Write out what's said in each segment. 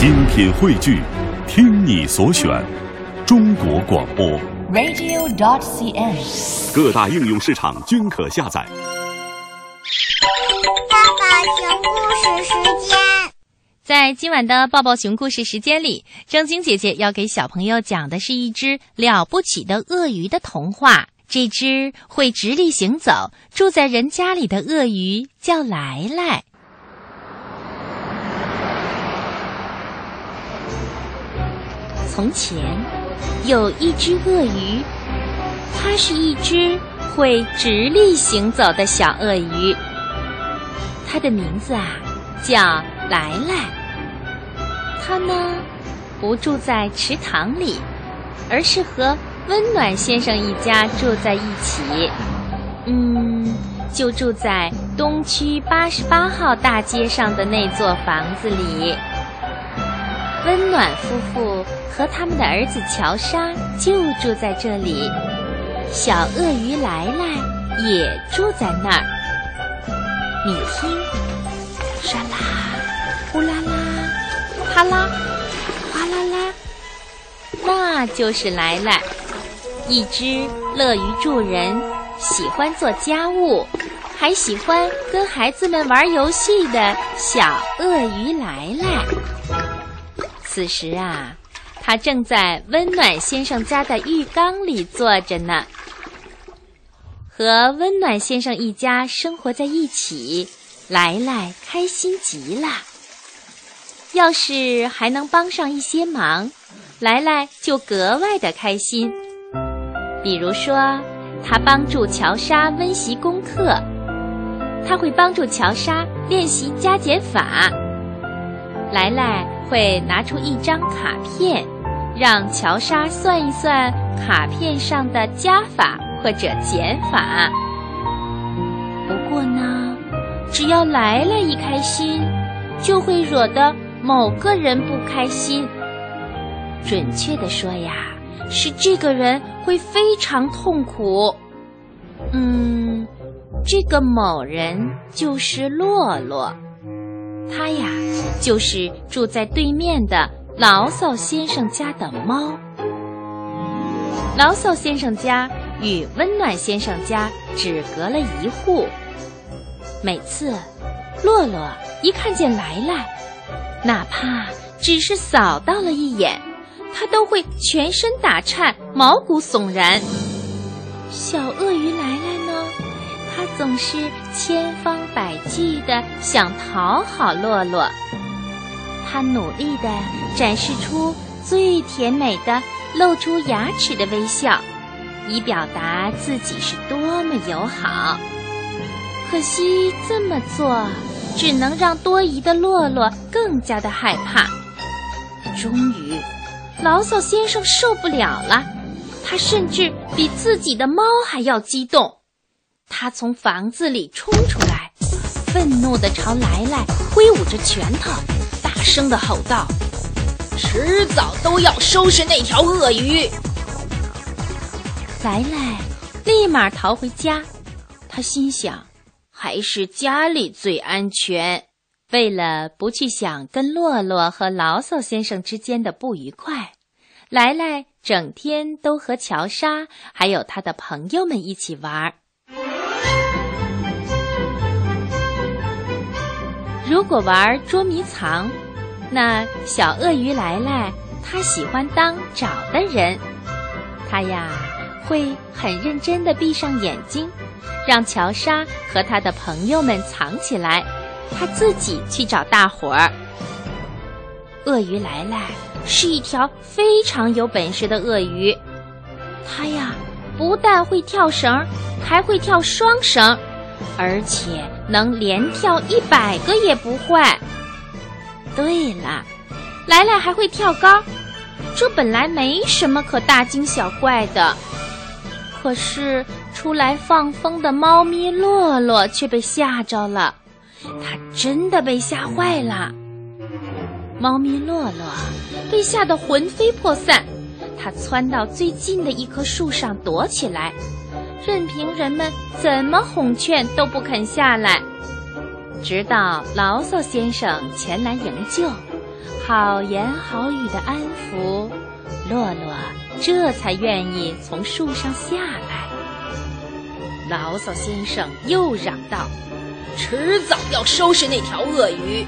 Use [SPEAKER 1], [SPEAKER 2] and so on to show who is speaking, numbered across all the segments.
[SPEAKER 1] 精品汇聚，听你所选，中国广播。
[SPEAKER 2] radio.cn。
[SPEAKER 1] 各大应用市场均可下载。
[SPEAKER 3] 爸爸熊故事时间。
[SPEAKER 4] 在今晚的抱抱熊故事时间里，正晶姐姐要给小朋友讲的是一只了不起的鳄鱼的童话。这只会直立行走、住在人家里的鳄鱼叫来来。从前有一只鳄鱼，它是一只会直立行走的小鳄鱼。它的名字啊叫来来。它呢不住在池塘里，而是和温暖先生一家住在一起。嗯，就住在东区八十八号大街上的那座房子里。温暖夫妇和他们的儿子乔莎就住在这里，小鳄鱼来来也住在那儿。你听，沙啦，呼啦啦，啪啦，哗啦啦，那就是来来，一只乐于助人、喜欢做家务，还喜欢跟孩子们玩游戏的小鳄鱼来来。此时啊，他正在温暖先生家的浴缸里坐着呢，和温暖先生一家生活在一起，来来开心极了。要是还能帮上一些忙，来来就格外的开心。比如说，他帮助乔莎温习功课，他会帮助乔莎练习加减法。来来会拿出一张卡片，让乔莎算一算卡片上的加法或者减法。不过呢，只要来来一开心，就会惹得某个人不开心。准确的说呀，是这个人会非常痛苦。嗯，这个某人就是洛洛。他呀，就是住在对面的牢骚先生家的猫。牢骚先生家与温暖先生家只隔了一户。每次，洛洛一看见来来，哪怕只是扫到了一眼，他都会全身打颤，毛骨悚然。小鳄鱼来来呢？他总是千方百计地想讨好洛洛，他努力地展示出最甜美的露出牙齿的微笑，以表达自己是多么友好。可惜这么做只能让多疑的洛洛更加的害怕。终于，牢骚先生受不了了，他甚至比自己的猫还要激动。他从房子里冲出来，愤怒地朝来来挥舞着拳头，大声地吼道：“迟早都要收拾那条鳄鱼！”来来立马逃回家，他心想：“还是家里最安全。”为了不去想跟洛洛和牢骚先生之间的不愉快，来来整天都和乔莎还有他的朋友们一起玩儿。如果玩捉迷藏，那小鳄鱼来来，他喜欢当找的人。他呀，会很认真地闭上眼睛，让乔莎和他的朋友们藏起来，他自己去找大伙儿。鳄鱼来来是一条非常有本事的鳄鱼，它呀不但会跳绳，还会跳双绳。而且能连跳一百个也不坏。对了，来来还会跳高，这本来没什么可大惊小怪的。可是出来放风的猫咪洛洛却被吓着了，它真的被吓坏了。猫咪洛洛被吓得魂飞魄散，它窜到最近的一棵树上躲起来。任凭人们怎么哄劝都不肯下来，直到牢骚先生前来营救，好言好语的安抚，洛洛这才愿意从树上下来。牢骚先生又嚷道：“
[SPEAKER 2] 迟早要收拾那条鳄鱼。”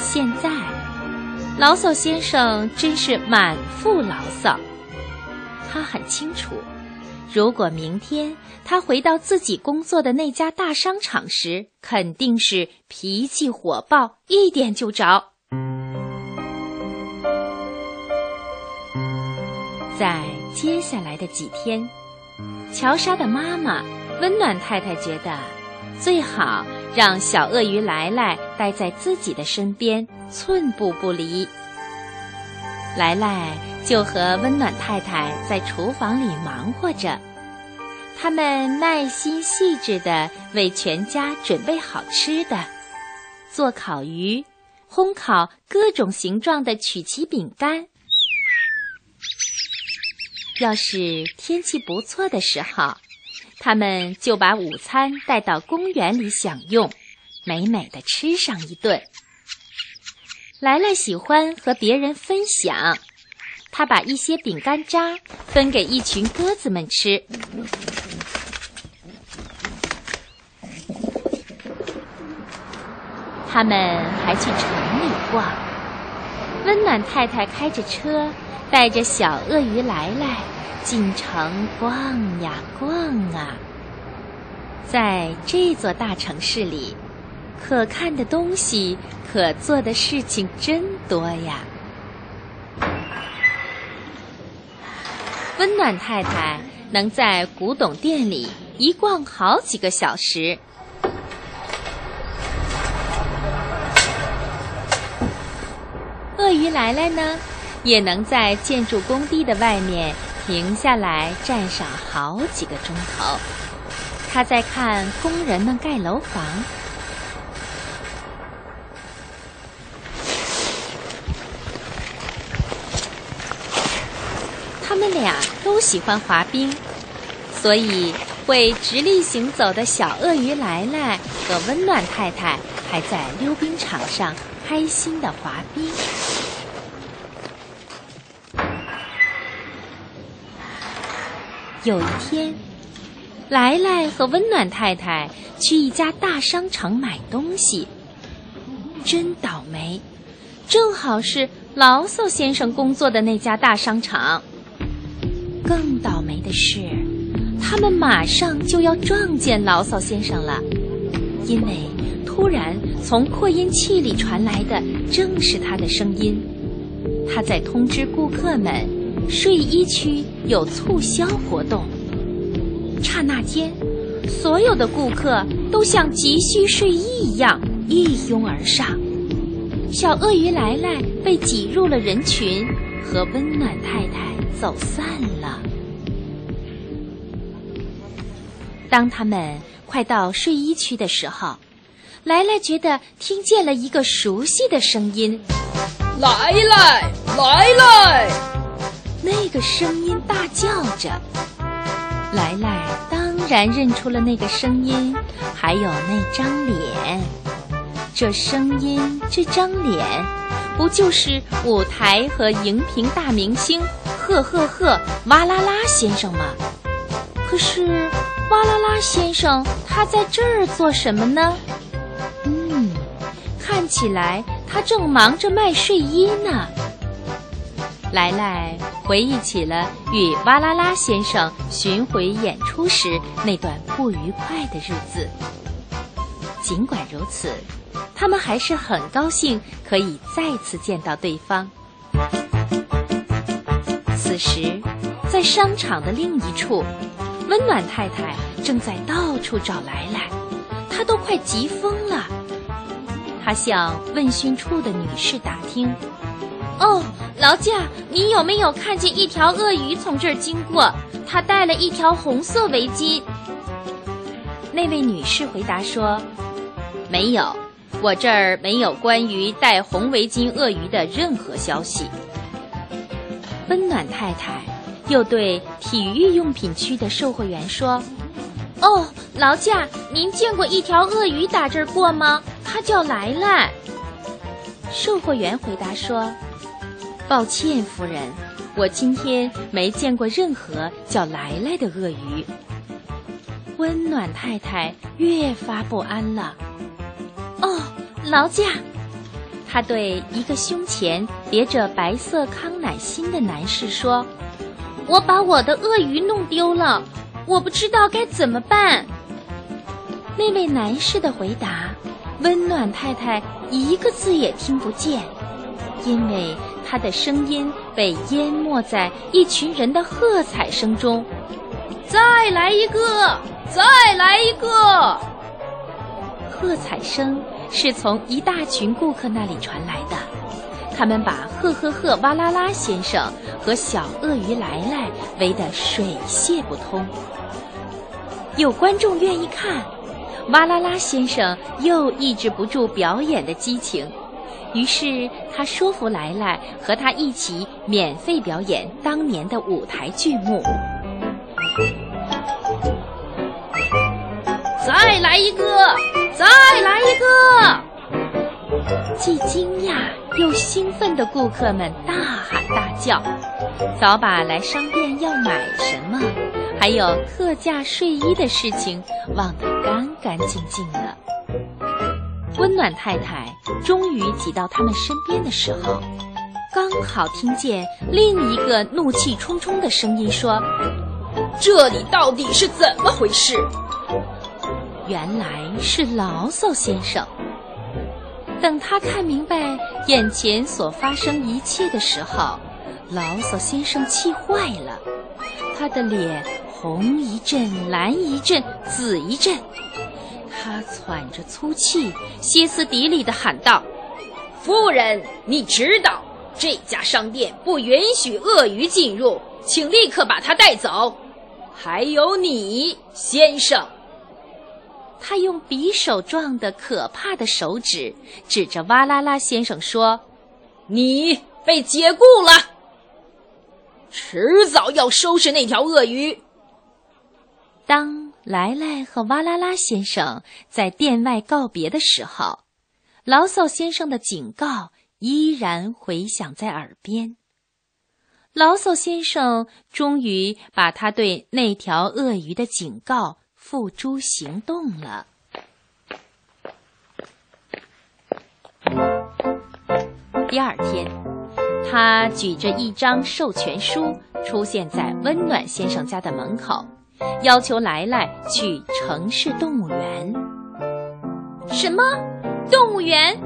[SPEAKER 4] 现在，牢骚先生真是满腹牢骚。他很清楚，如果明天他回到自己工作的那家大商场时，肯定是脾气火爆，一点就着。在接下来的几天，乔莎的妈妈温暖太太觉得，最好让小鳄鱼来来待在自己的身边，寸步不离。来来就和温暖太太在厨房里忙活着，他们耐心细致地为全家准备好吃的，做烤鱼，烘烤各种形状的曲奇饼干。要是天气不错的时候，他们就把午餐带到公园里享用，美美的吃上一顿。来来喜欢和别人分享，他把一些饼干渣分给一群鸽子们吃。他们还去城里逛，温暖太太开着车。带着小鳄鱼来来进城逛呀逛啊，在这座大城市里，可看的东西、可做的事情真多呀。温暖太太能在古董店里一逛好几个小时，鳄鱼来来呢？也能在建筑工地的外面停下来站上好几个钟头。他在看工人们盖楼房。俩都喜欢滑冰，所以会直立行走的小鳄鱼来来和温暖太太还在溜冰场上开心的滑冰。有一天，来来和温暖太太去一家大商场买东西，真倒霉，正好是牢骚先生工作的那家大商场。更倒霉的是，他们马上就要撞见牢骚先生了，因为突然从扩音器里传来的正是他的声音，他在通知顾客们。睡衣区有促销活动，刹那间，所有的顾客都像急需睡衣一样一拥而上。小鳄鱼来来被挤入了人群，和温暖太太走散了。当他们快到睡衣区的时候，来来觉得听见了一个熟悉的声音：“
[SPEAKER 2] 来来，来来。”
[SPEAKER 4] 那个声音大叫着，来来当然认出了那个声音，还有那张脸。这声音，这张脸，不就是舞台和荧屏大明星赫赫赫哇啦啦先生吗？可是，哇啦啦先生他在这儿做什么呢？嗯，看起来他正忙着卖睡衣呢。来来回忆起了与哇啦啦先生巡回演出时那段不愉快的日子。尽管如此，他们还是很高兴可以再次见到对方。此时，在商场的另一处，温暖太太正在到处找来来，她都快急疯了。她向问讯处的女士打听。哦，劳驾，你有没有看见一条鳄鱼从这儿经过？它戴了一条红色围巾。那位女士回答说：“没有，我这儿没有关于戴红围巾鳄鱼的任何消息。”温暖太太又对体育用品区的售货员说：“哦，劳驾，您见过一条鳄鱼打这儿过吗？它叫来来。”售货员回答说：“抱歉，夫人，我今天没见过任何叫来来的鳄鱼。”温暖太太越发不安了。哦，劳驾！他对一个胸前别着白色康乃馨的男士说：“我把我的鳄鱼弄丢了，我不知道该怎么办。”那位男士的回答，温暖太太一个字也听不见，因为他的声音被淹没在一群人的喝彩声中。
[SPEAKER 2] 再来一个，再来一个！
[SPEAKER 4] 喝彩声是从一大群顾客那里传来的，他们把呵呵呵哇啦啦先生和小鳄鱼来来围得水泄不通。有观众愿意看。哇啦啦先生又抑制不住表演的激情，于是他说服来来和他一起免费表演当年的舞台剧目。
[SPEAKER 2] 再来一个，再来一
[SPEAKER 4] 个！既惊讶又兴奋的顾客们大喊大叫，早把来商店要买什么。还有特价睡衣的事情忘得干干净净的。温暖太太终于挤到他们身边的时候，刚好听见另一个怒气冲冲的声音说：“
[SPEAKER 2] 这里到底是怎么回事？”
[SPEAKER 4] 原来是牢骚先生。等他看明白眼前所发生一切的时候，牢骚先生气坏了，他的脸。红一阵，蓝一阵，紫一阵，他喘着粗气，歇斯底里地喊道：“
[SPEAKER 2] 夫人，你知道这家商店不允许鳄鱼进入，请立刻把它带走。还有你，先生。”
[SPEAKER 4] 他用匕首状的可怕的手指指着哇啦啦先生说：“
[SPEAKER 2] 你被解雇了，迟早要收拾那条鳄鱼。”
[SPEAKER 4] 当来来和哇啦啦先生在店外告别的时候，牢骚先生的警告依然回响在耳边。牢骚先生终于把他对那条鳄鱼的警告付诸行动了。第二天，他举着一张授权书出现在温暖先生家的门口。要求来来去城市动物园。什么？动物园？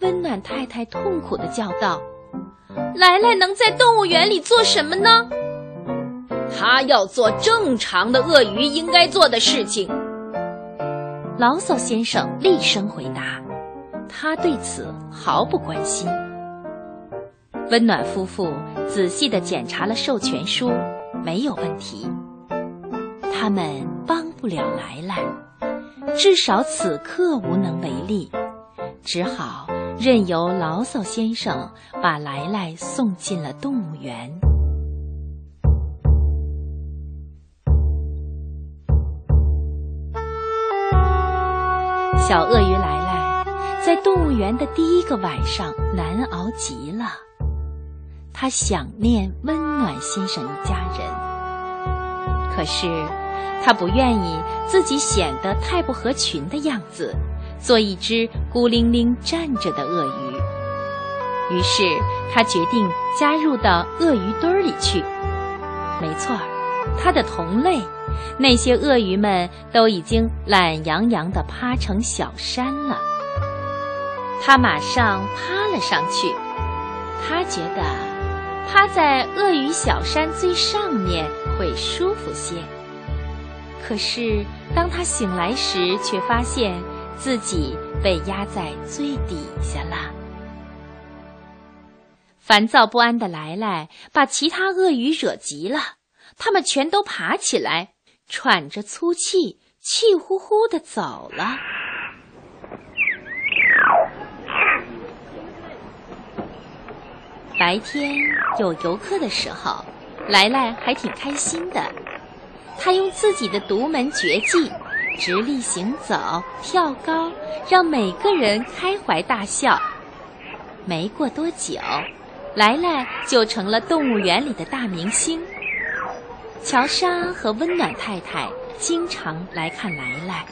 [SPEAKER 4] 温暖太太痛苦的叫道：“来来能在动物园里做什么呢？”
[SPEAKER 2] 他要做正常的鳄鱼应该做的事情。
[SPEAKER 4] 牢骚先生厉声回答：“他对此毫不关心。”温暖夫妇仔细的检查了授权书，没有问题。他们帮不了来来，至少此刻无能为力，只好任由牢骚先生把来来送进了动物园。小鳄鱼来来在动物园的第一个晚上难熬极了，它想念温暖先生一家人，可是。他不愿意自己显得太不合群的样子，做一只孤零零站着的鳄鱼。于是他决定加入到鳄鱼堆儿里去。没错，他的同类，那些鳄鱼们都已经懒洋洋地趴成小山了。他马上趴了上去，他觉得趴在鳄鱼小山最上面会舒服些。可是，当他醒来时，却发现自己被压在最底下了。烦躁不安的来来把其他鳄鱼惹急了，他们全都爬起来，喘着粗气，气呼呼的走了。白天有游客的时候，来来还挺开心的。他用自己的独门绝技，直立行走、跳高，让每个人开怀大笑。没过多久，来来就成了动物园里的大明星。乔莎和温暖太太经常来看来来，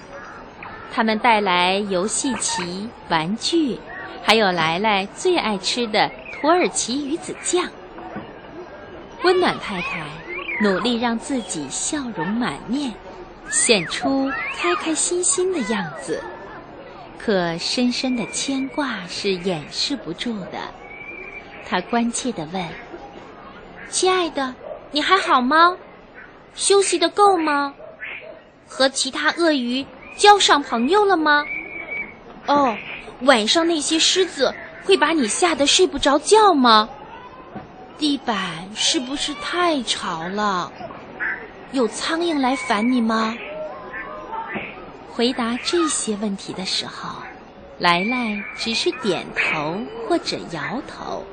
[SPEAKER 4] 他们带来游戏棋、玩具，还有来来最爱吃的土耳其鱼子酱。温暖太太努力让自己笑容满面，显出开开心心的样子。可深深的牵挂是掩饰不住的。他关切地问：“亲爱的，你还好吗？休息的够吗？和其他鳄鱼交上朋友了吗？哦，晚上那些狮子会把你吓得睡不着觉吗？地板是不是太潮了？有苍蝇来烦你吗？”回答这些问题的时候，莱莱只是点头或者摇头。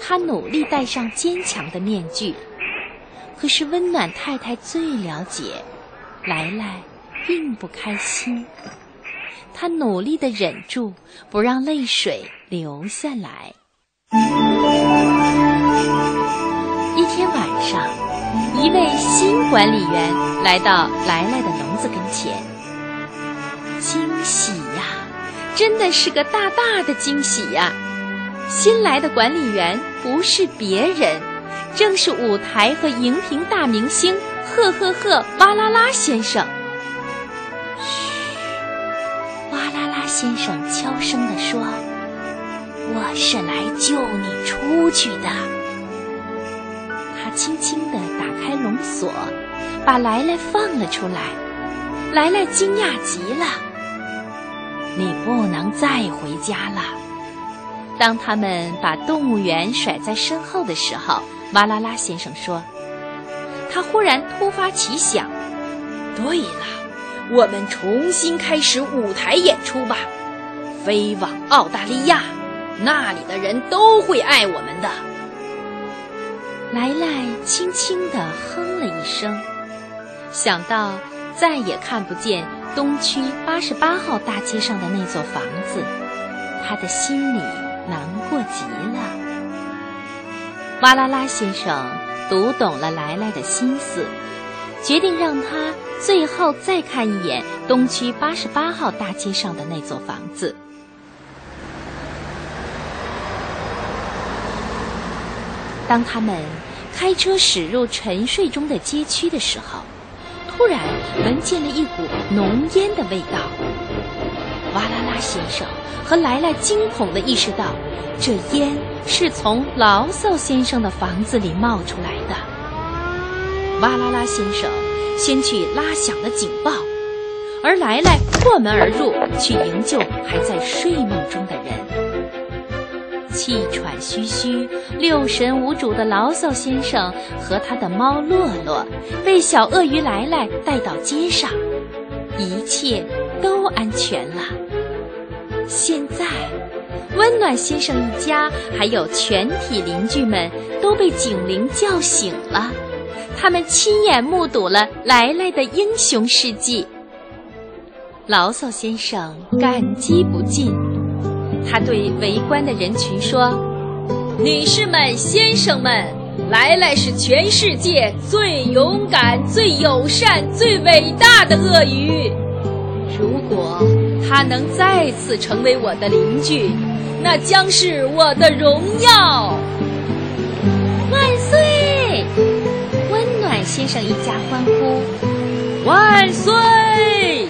[SPEAKER 4] 他努力戴上坚强的面具，可是温暖太太最了解，来来并不开心。她努力的忍住，不让泪水流下来。一天晚上，一位新管理员来到来来的笼子跟前。惊喜呀，真的是个大大的惊喜呀！新来的管理员不是别人，正是舞台和荧屏大明星赫赫赫哇啦啦先生。嘘，哇啦啦先生悄声地说：“我是来救你出去的。”他轻轻地打开笼锁，把来来放了出来。来来惊讶极了。你不能再回家了。当他们把动物园甩在身后的时候，哇啦啦先生说：“他忽然突发奇想，对了，我们重新开始舞台演出吧，飞往澳大利亚，那里的人都会爱我们的。”莱莱轻轻地哼了一声，想到再也看不见。东区八十八号大街上的那座房子，他的心里难过极了。哇啦啦先生读懂了来来的心思，决定让他最后再看一眼东区八十八号大街上的那座房子。当他们开车驶入沉睡中的街区的时候。突然闻见了一股浓烟的味道，哇啦啦先生和来来惊恐地意识到，这烟是从牢骚先生的房子里冒出来的。哇啦啦先生先去拉响了警报，而来来破门而入去营救还在睡梦中的人。气喘吁吁、六神无主的牢骚先生和他的猫洛洛被小鳄鱼来来带到街上，一切都安全了。现在，温暖先生一家还有全体邻居们都被警铃叫醒了，他们亲眼目睹了来来的英雄事迹。牢骚先生感激不尽。他对围观的人群说：“女士们、先生们，来来是全世界最勇敢、最友善、最伟大的鳄鱼。如果他能再次成为我的邻居，那将是我的荣耀。”万岁！温暖先生一家欢呼：“万岁！”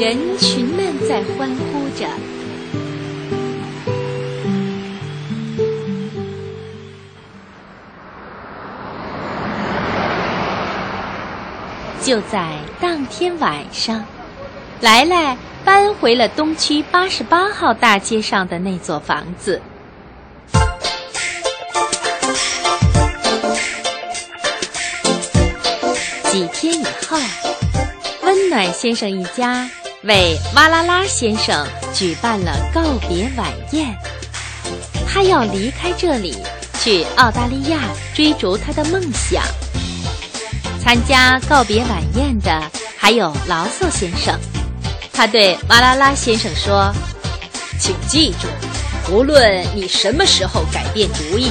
[SPEAKER 4] 人群们在欢呼着。就在当天晚上，来来搬回了东区八十八号大街上的那座房子。几天以后，温暖先生一家为哇啦啦先生举办了告别晚宴。他要离开这里，去澳大利亚追逐他的梦想。参加告别晚宴的还有牢骚先生，他对哇啦啦先生说：“请记住，
[SPEAKER 2] 无论你什么时候改变主意，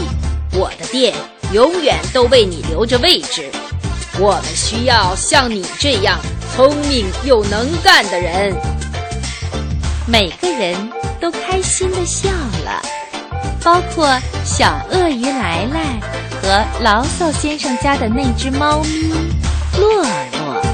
[SPEAKER 2] 我的店永远都为你留着位置。我们需要像你这样聪明又能干的人。
[SPEAKER 4] 每个人都开心的笑了，包括小鳄鱼来来和牢骚先生家的那只猫咪洛洛。